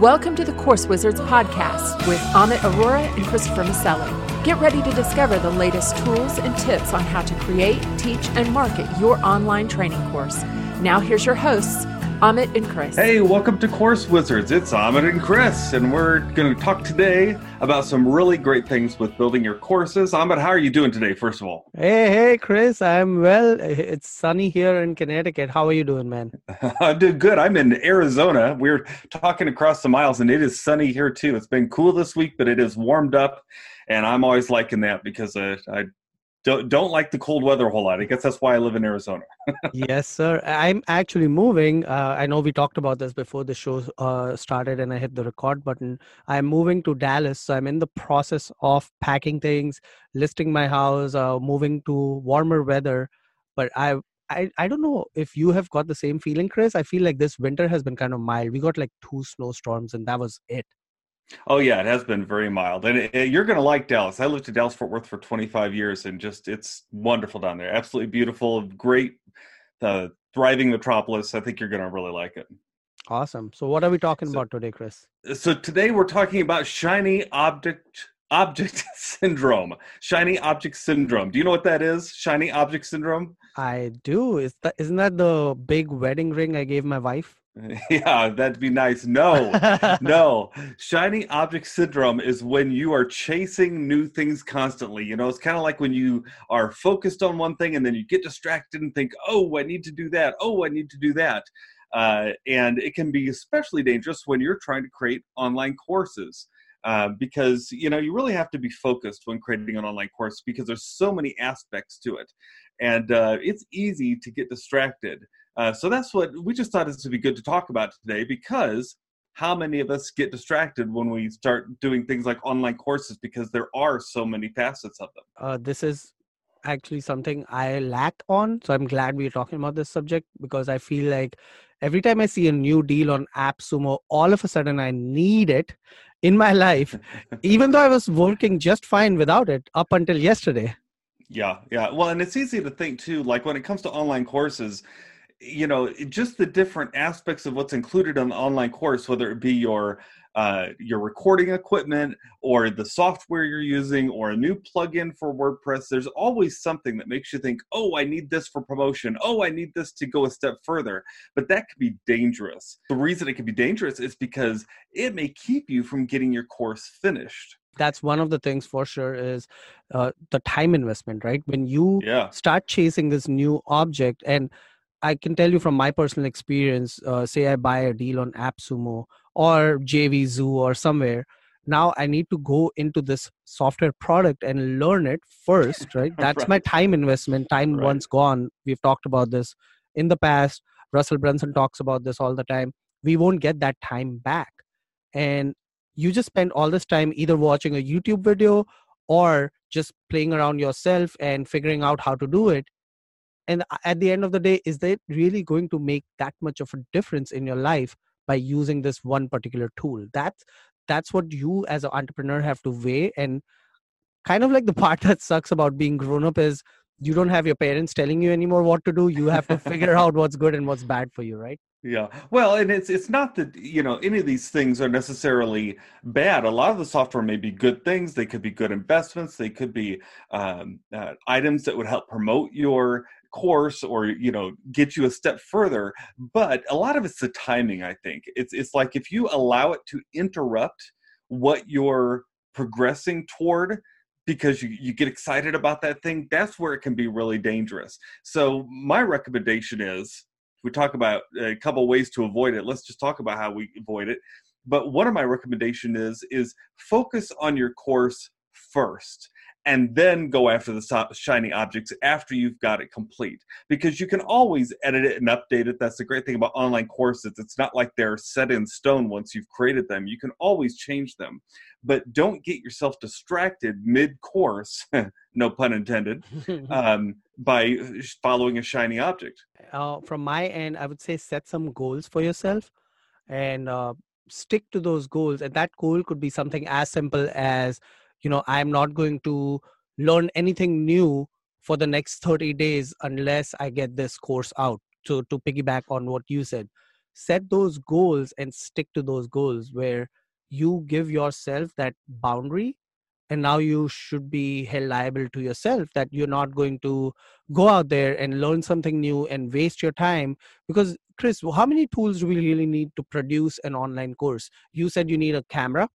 Welcome to the Course Wizards podcast with Amit Arora and Christopher Maselli. Get ready to discover the latest tools and tips on how to create, teach, and market your online training course. Now, here's your hosts, Amit and Chris. Hey, welcome to Course Wizards. It's Amit and Chris, and we're going to talk today about some really great things with building your courses. Amit, how are you doing today, first of all? Hey, hey, Chris. I'm well. It's sunny here in Connecticut. How are you doing, man? I'm doing good. I'm in Arizona. We're talking across the miles, and it is sunny here too. It's been cool this week, but it is warmed up and I'm always liking that because uh, I don't don't like the cold weather a whole lot. I guess that's why I live in Arizona. yes, sir. I'm actually moving. Uh, I know we talked about this before the show uh, started, and I hit the record button. I'm moving to Dallas, so I'm in the process of packing things, listing my house, uh, moving to warmer weather. But I. I, I don't know if you have got the same feeling, Chris. I feel like this winter has been kind of mild. We got like two snowstorms, and that was it. Oh yeah, it has been very mild, and it, it, you're going to like Dallas. I lived in Dallas Fort Worth for 25 years, and just it's wonderful down there. Absolutely beautiful, great, uh, thriving metropolis. I think you're going to really like it. Awesome. So, what are we talking so, about today, Chris? So today we're talking about shiny object object syndrome. Shiny object syndrome. Do you know what that is? Shiny object syndrome. I do. Is that isn't that the big wedding ring I gave my wife? Yeah, that'd be nice. No, no. Shiny object syndrome is when you are chasing new things constantly. You know, it's kind of like when you are focused on one thing and then you get distracted and think, oh, I need to do that. Oh, I need to do that. Uh, and it can be especially dangerous when you're trying to create online courses. Uh, because you know you really have to be focused when creating an online course because there's so many aspects to it and uh, it's easy to get distracted uh, so that's what we just thought this would be good to talk about today because how many of us get distracted when we start doing things like online courses because there are so many facets of them? Uh, this is actually something I lack on. So I'm glad we're talking about this subject because I feel like every time I see a new deal on AppSumo, all of a sudden I need it in my life, even though I was working just fine without it up until yesterday. Yeah, yeah. Well, and it's easy to think too, like when it comes to online courses, you know just the different aspects of what's included in the online course whether it be your uh, your recording equipment or the software you're using or a new plugin for wordpress there's always something that makes you think oh i need this for promotion. Oh i need this to go a step further. But that could be dangerous. The reason it can be dangerous is because it may keep you from getting your course finished. That's one of the things for sure is uh, the time investment right? When you yeah. start chasing this new object and I can tell you from my personal experience, uh, say I buy a deal on AppSumo or JVZoo or somewhere. Now I need to go into this software product and learn it first, right? That's right. my time investment. Time right. once gone. We've talked about this in the past. Russell Brunson talks about this all the time. We won't get that time back. And you just spend all this time either watching a YouTube video or just playing around yourself and figuring out how to do it and at the end of the day is it really going to make that much of a difference in your life by using this one particular tool? That's that's what you as an entrepreneur have to weigh. And kind of like the part that sucks about being grown up is you don't have your parents telling you anymore what to do. You have to figure out what's good and what's bad for you right? Yeah. Well and it's it's not that you know any of these things are necessarily bad. A lot of the software may be good things. They could be good investments. They could be um, uh, items that would help promote your course or you know get you a step further but a lot of it's the timing i think. It's it's like if you allow it to interrupt what you're progressing toward because you, you get excited about that thing that's where it can be really dangerous. So my recommendation is we talk about a couple ways to avoid it. Let's just talk about how we avoid it. But one of my recommendation is is focus on your course first and then go after the shiny objects after you've got it complete. Because you can always edit it and update it. That's the great thing about online courses. It's not like they're set in stone once you've created them. You can always change them. But don't get yourself distracted mid-course no pun intended um, by following a shiny object. Uh, from my end i would say set some goals for yourself and uh, stick to those goals. And that goal could be something as simple as you know i'm not going to learn anything new for the next 30 days unless i get this course out. To to piggyback on what you said set those goals and stick to those goals where you give yourself that boundary and now you should be held liable to yourself that you're not going to go out there and learn something new and waste your time. Because chris how many tools do we really need to produce an online course? You said you need a camera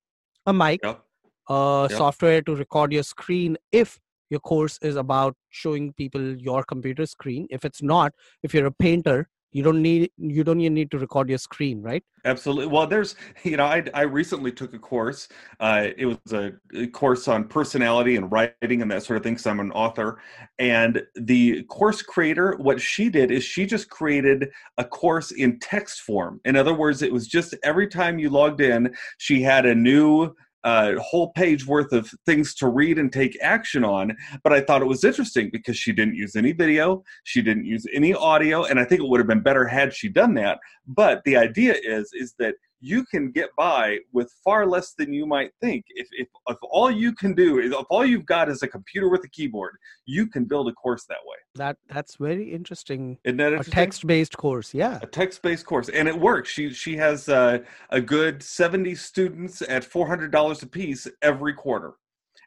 a mic yep. Uh, yep. software to record your screen if your course is about showing people your computer screen. If it's not if you're a painter you don't need you don't even need to record your screen right? Absolutely. Well there's you know i, I recently took a course uh, it was a, a, course on personality and writing and that sort of thing because i'm an author. And the course creator what she did is she just created a course in text form. In other words it was just every time you logged in she had a new a whole page worth of things to read and take action on. But I thought it was interesting because she didn't use any video, she didn't use any audio, and I think it would have been better had she done that. But the idea is is that you can get by with far less than you might think. If, if, if all you can do is if all you've got is a computer with a keyboard, you can build a course that way. That that's very interesting. Isn't that a text based course? Yeah, a text based course, and it works. She she has uh, a good seventy students at four hundred dollars a piece every quarter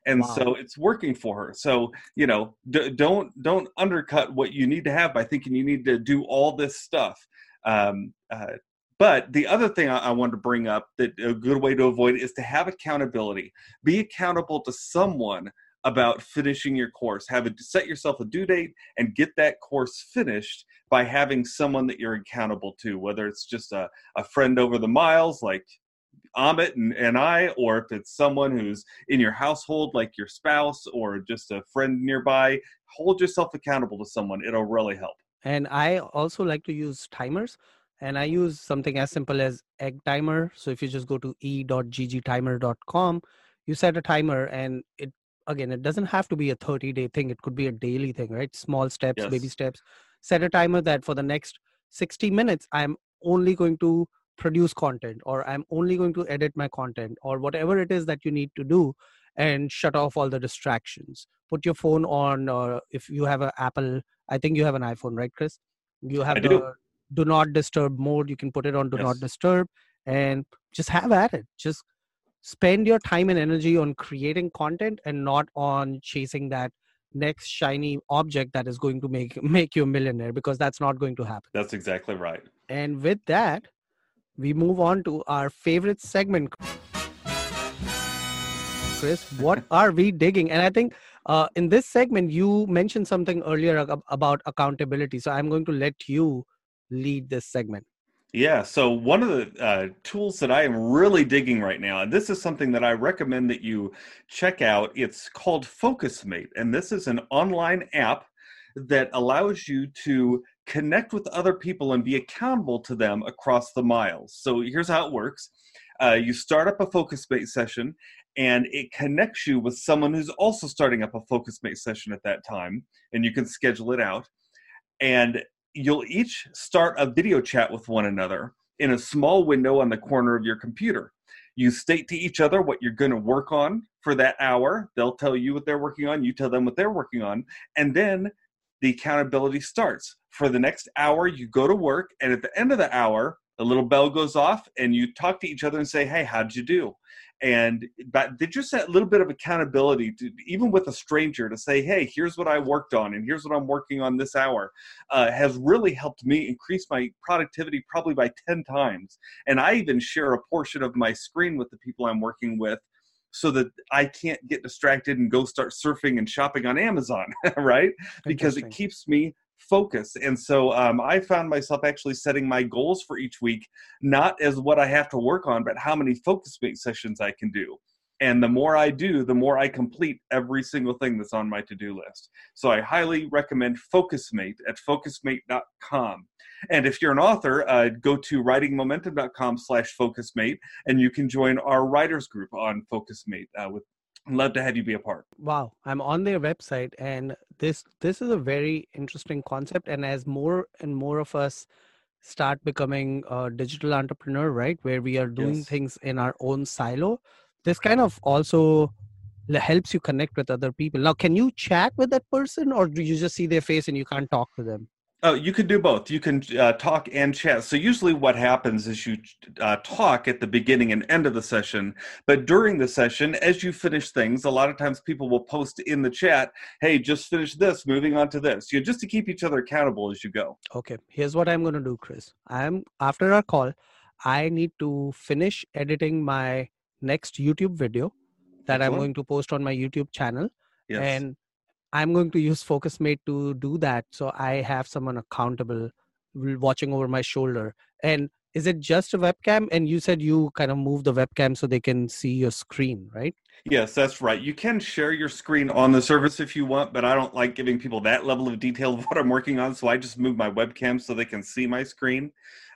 and wow. so it's working for her so you know d- don't don't undercut what you need to have by thinking you need to do all this stuff um, uh, but the other thing I, I wanted to bring up that a good way to avoid it is to have accountability. Be accountable to someone about finishing your course. Have a set yourself a due date and get that course finished by having someone that you're accountable to, whether it's just a, a friend over the miles like Amit and, and I, or if it's someone who's in your household like your spouse or just a friend nearby, hold yourself accountable to someone. It'll really help. And I also like to use timers and I use something as simple as egg timer. So if you just go to e.ggtimer.com, you set a timer and it again it doesn't have to be a 30 day thing. It could be a daily thing right? Small steps yes. baby steps. Set a timer that for the next 60 minutes i'm only going to produce content or i'm only going to edit my content or whatever it is that you need to do and shut off all the distractions. Put your phone on or if you have an apple i think you have an iphone right chris? You have I the do do not disturb mode you can put it on do yes. not disturb and just have at it. Just spend your time and energy on creating content and not on chasing that next shiny object that is going to make make you a millionaire because that's not going to happen. That's exactly right. And with that we move on to our favorite segment. Chris what are we digging? And i think uh, in this segment you mentioned something earlier about accountability. So i'm going to let you lead this segment? Yeah, so one of the uh, tools that I am really digging right now, and this is something that I recommend that you check out, it's called FocusMate. And this is an online app that allows you to connect with other people and be accountable to them across the miles. So here's how it works uh, you start up a FocusMate session, and it connects you with someone who's also starting up a FocusMate session at that time, and you can schedule it out. And you'll each start a video chat with one another in a small window on the corner of your computer. You state to each other what you're going to work on for that hour. They'll tell you what they're working on, you tell them what they're working on, and then the accountability starts. For the next hour, you go to work, and at the end of the hour, a little bell goes off, and you talk to each other and say, Hey, how'd you do? And but just that little bit of accountability to even with a stranger to say hey here's what i worked on and here's what i'm working on this hour uh, has really helped me increase my productivity probably by 10 times and i even share a portion of my screen with the people i'm working with so that I can't get distracted and go start surfing and shopping on Amazon, right? Because it keeps me focus. And so um, I found myself actually setting my goals for each week, not as what I have to work on, but how many FocusMate sessions I can do. And the more I do, the more I complete every single thing that's on my to do list. So I highly recommend FocusMate at focusmate.com. And if you're an author, uh, go to writingmomentum.com slash focusmate, and you can join our writers group on FocusMate uh, with love to have you be a part. Wow i'm on their website and this this is a very interesting concept and as more and more of us start becoming a digital entrepreneur right where we are doing yes. things in our own silo this kind of also helps you connect with other people. Now can you chat with that person or do you just see their face and you can't talk to them Oh, you can do both. You can uh, talk and chat. So usually, what happens is you uh, talk at the beginning and end of the session, but during the session, as you finish things, a lot of times people will post in the chat, "Hey, just finished this. Moving on to this." You know, just to keep each other accountable as you go. Okay. Here's what I'm going to do, Chris. I'm after our call, I need to finish editing my next YouTube video that Excellent. I'm going to post on my YouTube channel, yes. and I'm going to use FocusMate to do that. So I have someone accountable watching over my shoulder. And is it just a webcam? And you said you kind of move the webcam so they can see your screen, right? Yes, that's right. You can share your screen on the service if you want, but I don't like giving people that level of detail of what I'm working on. So I just move my webcam so they can see my screen.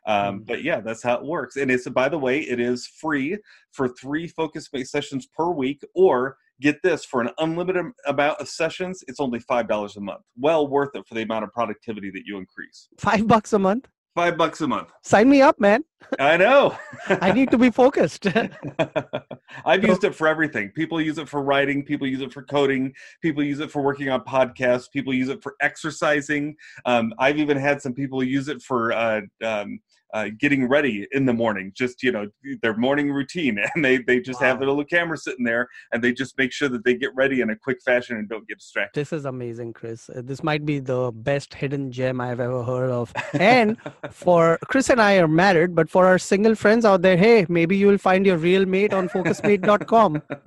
Um, mm. but yeah, that's how it works. And it's, by the way, it is free for three FocusMate sessions per week, or get this for an unlimited amount of sessions, it's only $5 a month. Well worth it for the amount of productivity that you increase. Five bucks a month? Five bucks a month. Sign me up, man. I know. I need to be focused. I've used it for everything. People use it for writing. People use it for coding. People use it for working on podcasts. People use it for exercising. Um, I've even had some people use it for uh, um, uh, getting ready in the morning, just you know their morning routine, and they they just wow. have their little camera sitting there, and they just make sure that they get ready in a quick fashion and don't get distracted. This is amazing, Chris. Uh, this might be the best hidden gem I've ever heard of. And for Chris and I are married, but for our single friends out there, hey, maybe you will find your real mate on FocusMate.com.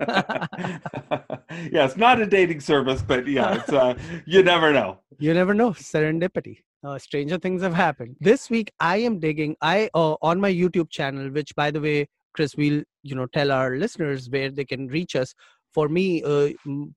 yeah, it's not a dating service, but yeah, it's uh, you never know. You never know. Serendipity uh, stranger things have happened. This week i am digging i uh, on my youtube channel which by the way chris we'll you know tell our listeners where they can reach us. For me uh,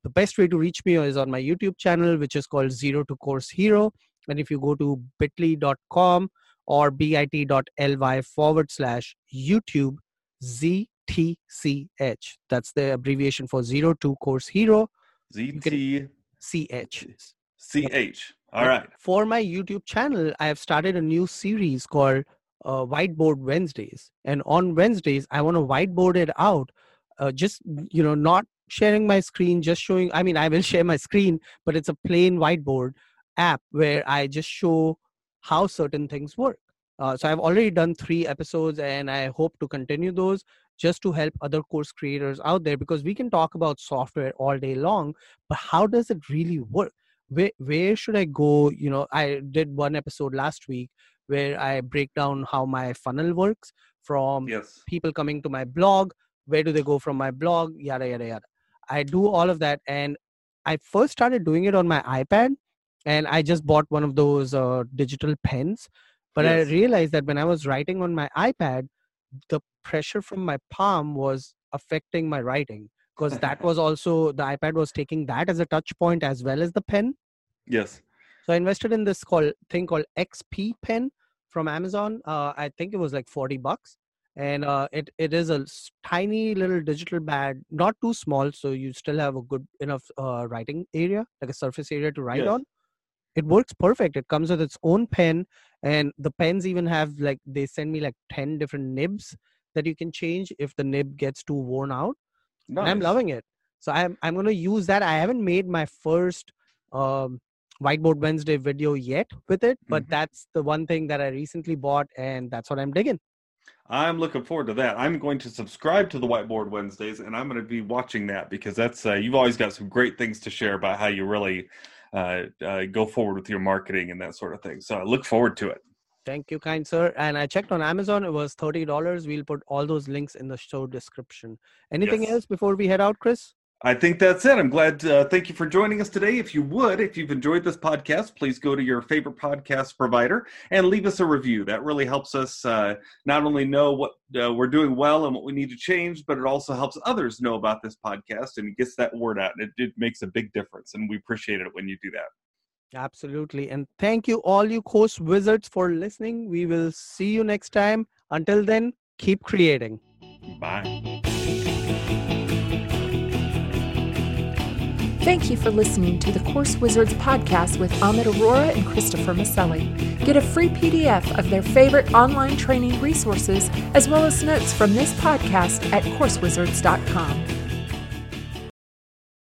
the best way to reach me is on my youtube channel which is called zero to course hero. And if you go to bit.ly.com or bit.ly forward slash youtube ztch that's the abbreviation for zero to course hero. Ztch ch all right. For my YouTube channel, I have started a new series called uh, Whiteboard Wednesdays. And on Wednesdays, I want to whiteboard it out. Uh, just, you know, not sharing my screen, just showing, I mean, I will share my screen, but it's a plain whiteboard app where I just show how certain things work. Uh, so I've already done three episodes and I hope to continue those just to help other course creators out there because we can talk about software all day long, but how does it really work? Where where should i go you know i did one episode last week where i break down how my funnel works from yes. people coming to my blog where do they go from my blog yada yada yada i do all of that and i first started doing it on my ipad and i just bought one of those uh, digital pens but yes. i realized that when i was writing on my ipad the pressure from my palm was affecting my writing because that was also the ipad was taking that as a touch point as well as the pen. Yes. So i invested in this called thing called xp pen from amazon. Uh, i think it was like 40 bucks. And uh, it, it is a tiny little digital pad not too small so you still have a good enough uh, writing area like a surface area to write yes. on. It works perfect. It comes with its own pen and the pens even have like they send me like 10 different nibs that you can change if the nib gets too worn out Nice. I'm loving it. So I'm I'm gonna use that. I haven't made my first um, whiteboard Wednesday video yet with it, but mm-hmm. that's the one thing that I recently bought, and that's what I'm digging. I'm looking forward to that. I'm going to subscribe to the Whiteboard Wednesdays, and I'm going to be watching that because that's uh, you've always got some great things to share about how you really uh, uh, go forward with your marketing and that sort of thing. So I look forward to it. Thank you, kind sir. And I checked on Amazon; it was thirty dollars. We'll put all those links in the show description. Anything yes. else before we head out, Chris? I think that's it. I'm glad. Uh, thank you for joining us today. If you would, if you've enjoyed this podcast, please go to your favorite podcast provider and leave us a review. That really helps us uh, not only know what uh, we're doing well and what we need to change, but it also helps others know about this podcast and gets that word out. And it, it makes a big difference. And we appreciate it when you do that. Absolutely. And thank you, all you course wizards, for listening. We will see you next time. Until then, keep creating. Bye. Thank you for listening to the Course Wizards podcast with Amit Arora and Christopher Maselli. Get a free PDF of their favorite online training resources as well as notes from this podcast at coursewizards.com.